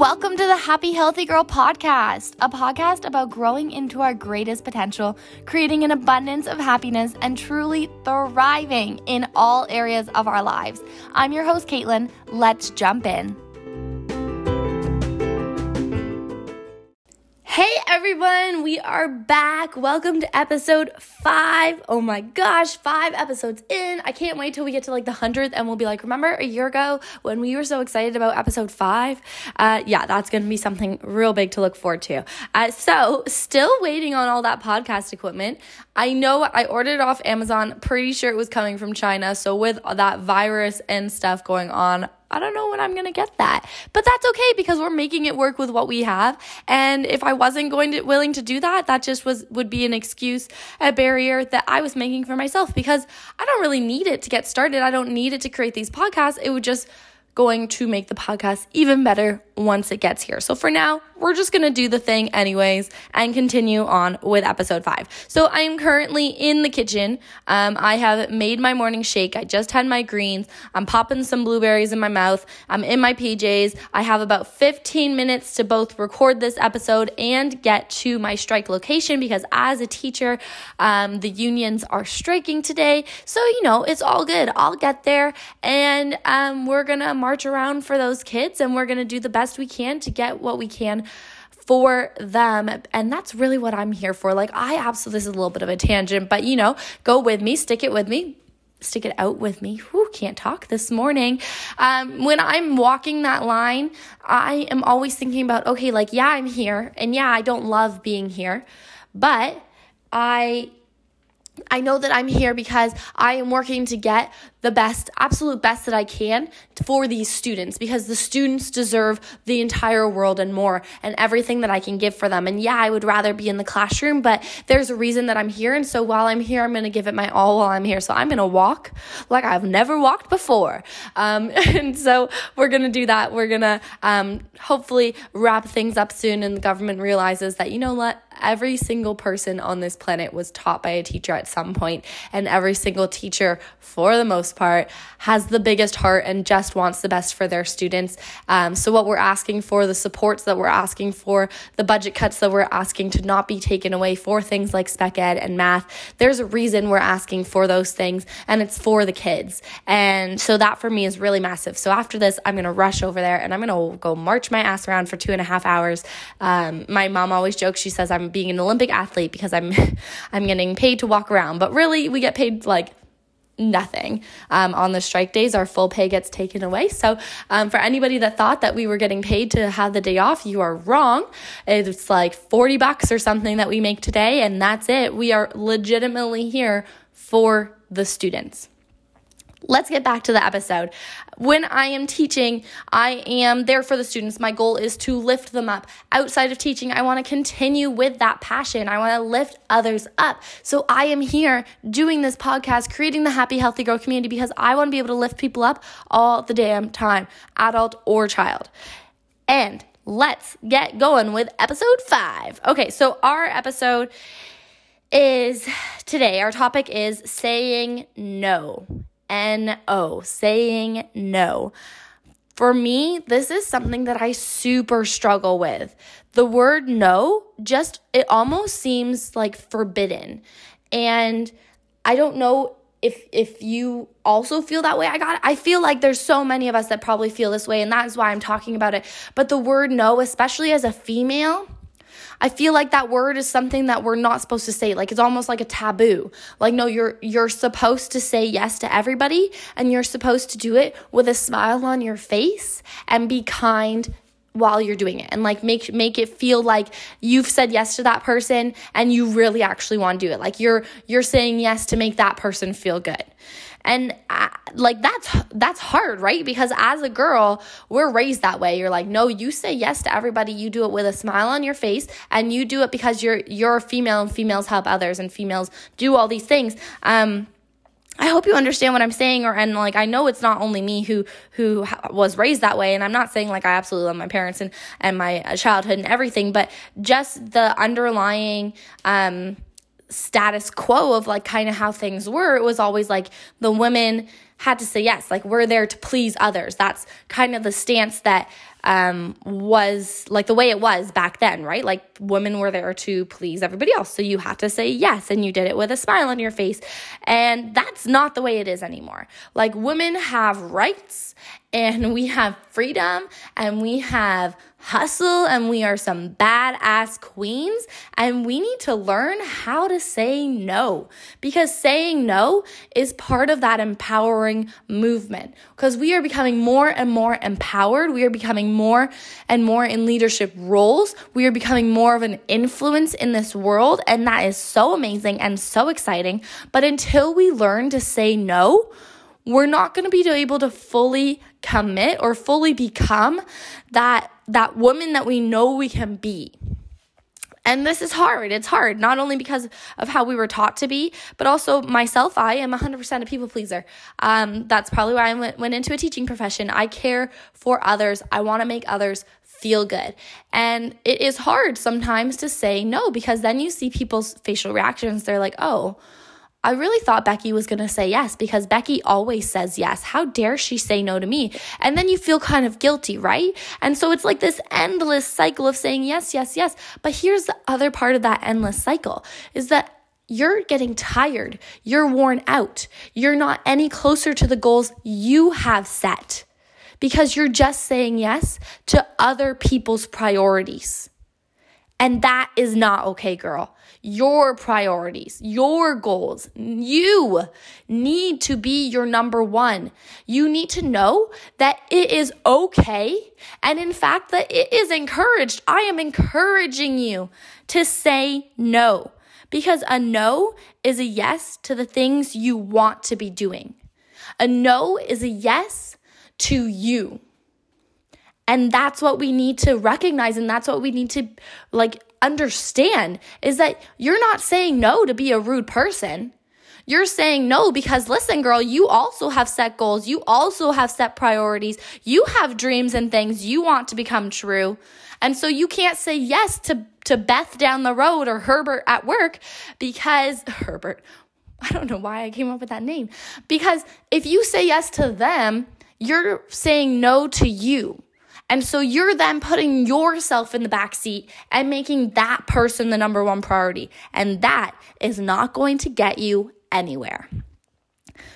Welcome to the Happy Healthy Girl podcast, a podcast about growing into our greatest potential, creating an abundance of happiness, and truly thriving in all areas of our lives. I'm your host, Caitlin. Let's jump in. Are back. Welcome to episode five. Oh my gosh, five episodes in. I can't wait till we get to like the hundredth and we'll be like, remember a year ago when we were so excited about episode five? Uh, yeah, that's gonna be something real big to look forward to. Uh, so, still waiting on all that podcast equipment. I know I ordered it off Amazon, pretty sure it was coming from China. So, with that virus and stuff going on, I don't know when I'm going to get that. But that's okay because we're making it work with what we have. And if I wasn't going to willing to do that, that just was would be an excuse, a barrier that I was making for myself because I don't really need it to get started. I don't need it to create these podcasts. It would just going to make the podcast even better once it gets here. So for now, we're just to do the thing anyways and continue on with episode five. So I am currently in the kitchen. Um, I have made my morning shake. I just had my greens. I'm popping some blueberries in my mouth. I'm in my PJs. I have about 15 minutes to both record this episode and get to my strike location because as a teacher, um, the unions are striking today. So, you know, it's all good. I'll get there and um, we're to march around for those kids and we're to do the best we can to get what we can for them. And that's really what I'm here for. Like, I absolutely, this is a little bit of a tangent, but you know, go with me, stick it with me. Stick it out with me. Who can't talk this morning. Um, when I'm walking that line, I am always thinking about, okay, like, yeah, I'm here. And yeah, I don't love being here, but I I know that I'm here because I am working to get the best, absolute best that I can for these students because the students deserve the entire world and more and everything that I can give for them. And yeah, I would rather be in the classroom, but there's a reason that I'm here. And so while I'm here, I'm going to give it my all while I'm here. So I'm going to walk like I've never walked before. Um, and so we're going to do that. We're going to um, hopefully wrap things up soon and the government realizes that, you know what, every single person on this planet was taught by a teacher at some point, and every single teacher, for the most part, has the biggest heart and just wants the best for their students. Um, so, what we're asking for, the supports that we're asking for, the budget cuts that we're asking to not be taken away for things like spec ed and math, there's a reason we're asking for those things, and it's for the kids. And so, that for me is really massive. So, after this, I'm going to rush over there and I'm going to go march my ass around for two and a half hours. Um, my mom always jokes, she says, I'm being an Olympic athlete because I'm I'm getting paid to walk around. But really, we get paid like nothing. Um, on the strike days our full pay gets taken away. So um, for anybody that thought that we were getting paid to have the day off you are wrong. It's like 40 bucks or something that we make today and that's it. We are legitimately here for the students let's get back to the episode. When I am teaching, I am there for the students. My goal is to lift them up. Outside of teaching, I want to continue with that passion. I want to lift others up. So I am here doing this podcast, creating the Happy Healthy Girl community because I want to be able to lift people up all the damn time, adult or child. And let's get going with episode five. Okay, so our episode is today, our topic is saying no. No, saying no. For me, this is something that I super struggle with. The word no just, it almost seems like forbidden. And I don't know if if you also feel that way i got i feel like there's so many of us that probably feel this way and that's why i'm talking about it but the word no especially as a female I feel like that word is something that we're not supposed to say. Like it's almost like a taboo. Like no, you're you're supposed to say yes to everybody and you're supposed to do it with a smile on your face and be kind while you're doing it and like make make it feel like you've said yes to that person and you really actually want to do it. Like you're you're saying yes to make that person feel good. And I, uh, like that's that's hard right? Because as a girl we're raised that way. You're like no you say yes to everybody. You do it with a smile on your face and you do it because you're you're a female and females help others and females do all these things. Um I hope you understand what I'm saying, or and like I know it's not only me who who was raised that way, and I'm not saying like I absolutely love my parents and and my uh, childhood and everything, but just the underlying um, status quo of like kind of how things were. It was always like the women had to say yes, like we're there to please others. That's kind of the stance that um, was like the way it was back then, right? Like women were there to please everybody else. So you had to say yes and you did it with a smile on your face. And that's not the way it is anymore. Like women have rights and we have freedom and we have hustle and we are some badass queens and we need to learn how to say no because saying no is part of that empowering movement because we are becoming more and more empowered we are more and more in leadership roles we are becoming more of an influence in this world and that is so amazing and so exciting but until we learn to say no we're not going to be able to fully commit or fully become that that woman that we know we can be. And this is hard. It's hard, not only because of how we were taught to be, but also myself. I am 100% a people pleaser. Um, that's probably why I went, went into a teaching profession. I care for others. I want to make others feel good. And it is hard sometimes to say no because then you see people's facial reactions. They're like, oh, I really thought Becky was going to say yes because Becky always says yes. How dare she say no to me? And then you feel kind of guilty, right? And so it's like this endless cycle of saying yes, yes, yes. But here's the other part of that endless cycle is that you're getting tired. You're worn out. You're not any closer to the goals you have set because you're just saying yes to other people's priorities. And that is not okay, girl your priorities, your goals. You need to be your number one. You need to know that it is okay. And in fact, that it is encouraged. I am encouraging you to say no because a no is a yes to the things you want to be doing. A no is a yes to you. And that's what we need to recognize and that's what we need to like understand is that you're not saying no to be a rude person. You're saying no because listen, girl, you also have set goals. You also have set priorities. You have dreams and things you want to become true. And so you can't say yes to, to Beth down the road or Herbert at work because Herbert, I don't know why I came up with that name. Because if you say yes to them, you're saying no to you. And so you're then putting yourself in the back seat and making that person the number one priority. And that is not going to get you anywhere.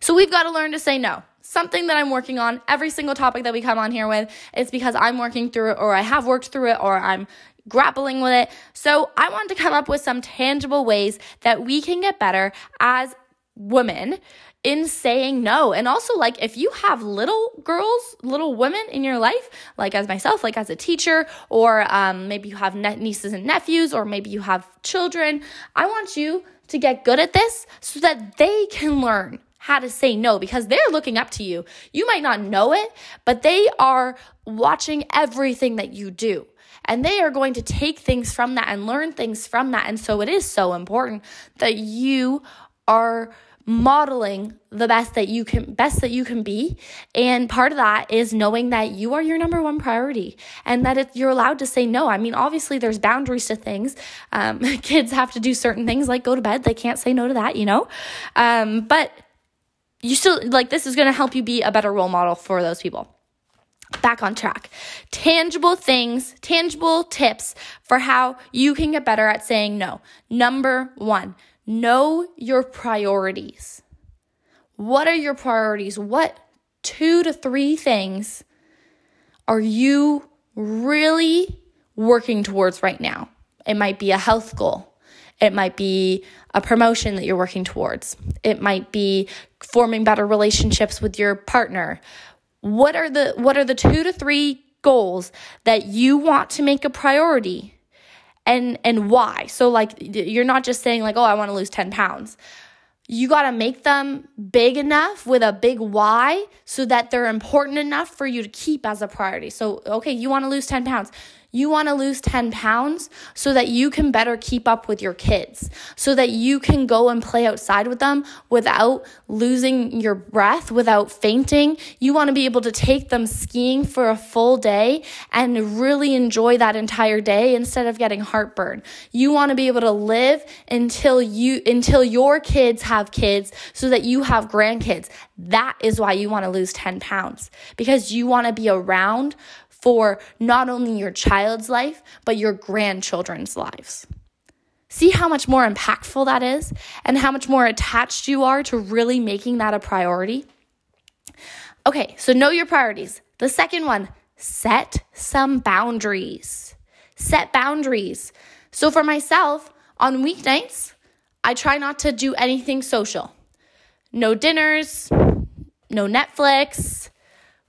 So we've got to learn to say no. Something that I'm working on every single topic that we come on here with is because I'm working through it or I have worked through it or I'm grappling with it. So I wanted to come up with some tangible ways that we can get better as women in saying no. And also, like, if you have little girls, little women in your life, like as myself, like as a teacher, or um, maybe you have nieces and nephews, or maybe you have children, I want you to get good at this so that they can learn how to say no because they're looking up to you. You might not know it, but they are watching everything that you do. And they are going to take things from that and learn things from that. And so it is so important that you are modeling the best that you can best that you can be. And part of that is knowing that you are your number one priority and that you're allowed to say no i mean obviously there's boundaries to things. Um, kids have to do certain things like go to bed. They can't say no to that you know? Um, but you still like this is going to help you be a better role model for those people. Back on track. Tangible things, tangible tips for how you can get better at saying no. Number one, Know your priorities. What are your priorities? What two to three things are you really working towards right now? It might be a health goal. It might be a promotion that you're working towards. It might be forming better relationships with your partner. What are the what are the 2 to 3 goals that you want to make a priority and and why? So like you're not just saying like oh i want to lose 10 pounds. You got to make them big enough with a big why so that they're important enough for you to keep as a priority. So okay you want to lose 10 pounds you want to lose 10 pounds so that you can better keep up with your kids, so that you can go and play outside with them without losing your breath, without fainting. You want to be able to take them skiing for a full day and really enjoy that entire day instead of getting heartburn. You want to be able to live until you, until your kids have kids so that you have grandkids. That is why you want to lose 10 pounds because you want to be around for not only your child's life, but your grandchildren's lives. See how much more impactful that is and how much more attached you are to really making that a priority? Okay, so know your priorities. The second one, set some boundaries. Set boundaries. So for myself, on weeknights, I try not to do anything social. No dinners, no Netflix.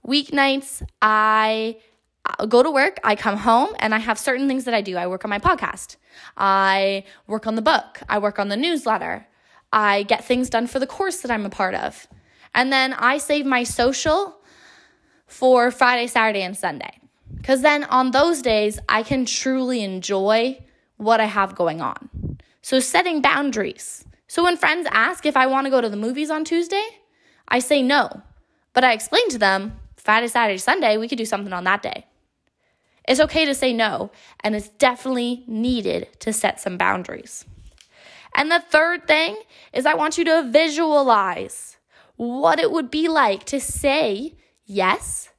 Weeknights, I go to work, I come home, and I have certain things that I do. I work on my podcast, I work on the book, I work on the newsletter, I get things done for the course that I'm a part of. And then I save my social for Friday, Saturday, and Sunday. Because then on those days, I can truly enjoy what I have going on. So, setting boundaries. So, when friends ask if I want to go to the movies on Tuesday, I say no. But I explain to them Friday, Saturday, Sunday, we could do something on that day. It's okay to say no, and it's definitely needed to set some boundaries. And the third thing is I want you to visualize what it would be like to say yes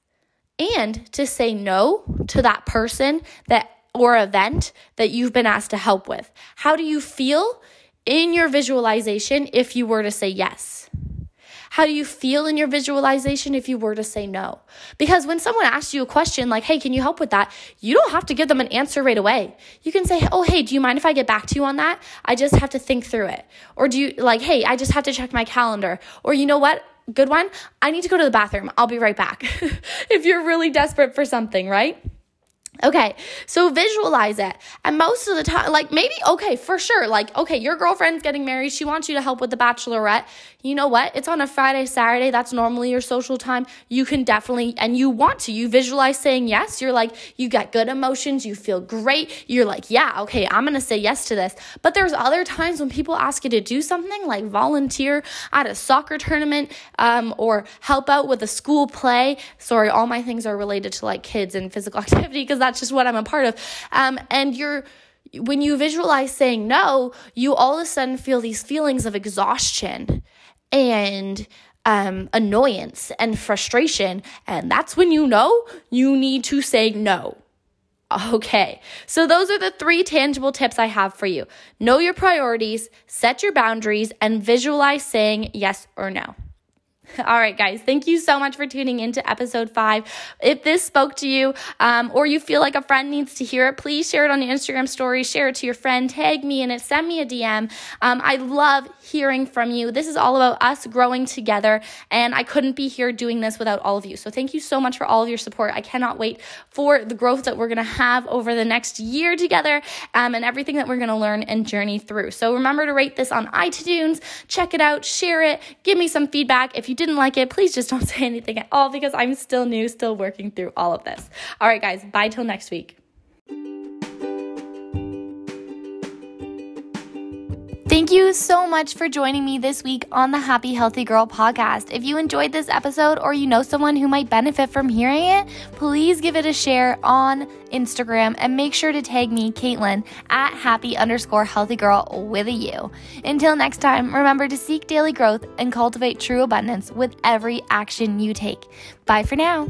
and to say no to that person that or event that you've been asked to help with. How do you feel in your visualization if you were to say yes? How do you feel in your visualization if you were to say no? Because when someone asks you a question like, hey, can you help with that? You don't have to give them an answer right away. You can say, oh, hey, do you mind if I get back to you on that? I just have to think through it. Or do you, like, hey, I just have to check my calendar. Or you know what? Good one. I need to go to the bathroom. I'll be right back. if you're really desperate for something, right? Okay, so visualize it. And most of the time, like maybe, okay, for sure, like, okay, your girlfriend's getting married. She wants you to help with the bachelorette. You know what? It's on a Friday, Saturday. That's normally your social time. You can definitely, and you want to, you visualize saying yes. You're like, you get good emotions. You feel great. You're like, yeah, okay, I'm going to say yes to this. But there's other times when people ask you to do something like volunteer at a soccer tournament um, or help out with a school play. Sorry, all my things are related to like kids and physical activity because that's just what I'm a part of. Um, and you're, when you visualize saying no, you all of a sudden feel these feelings of exhaustion and um, annoyance and frustration. And that's when you know you need to say no. Okay, so those are the three tangible tips I have for you. Know your priorities, set your boundaries, and visualize saying yes or no. All right, guys, thank you so much for tuning into episode five. If this spoke to you um, or you feel like a friend needs to hear it, please share it on your Instagram story, share it to your friend, tag me in it, send me a DM. Um, I love hearing from you. This is all about us growing together, and I couldn't be here doing this without all of you. So thank you so much for all of your support. I cannot wait for the growth that we're going to have over the next year together um, and everything that we're going to learn and journey through. So remember to rate this on iTunes, check it out, share it, give me some feedback. If you didn't like it, please just don't say anything at all because I'm still new, still working through all of this. All right, guys, bye till next week. Thank you so much for joining me this week on the Happy Healthy Girl podcast. If you enjoyed this episode or you know someone who might benefit from hearing it, please give it a share on Instagram and make sure to tag me, Caitlin, at happy underscore healthy girl with a U. Until next time, remember to seek daily growth and cultivate true abundance with every action you take. Bye for now.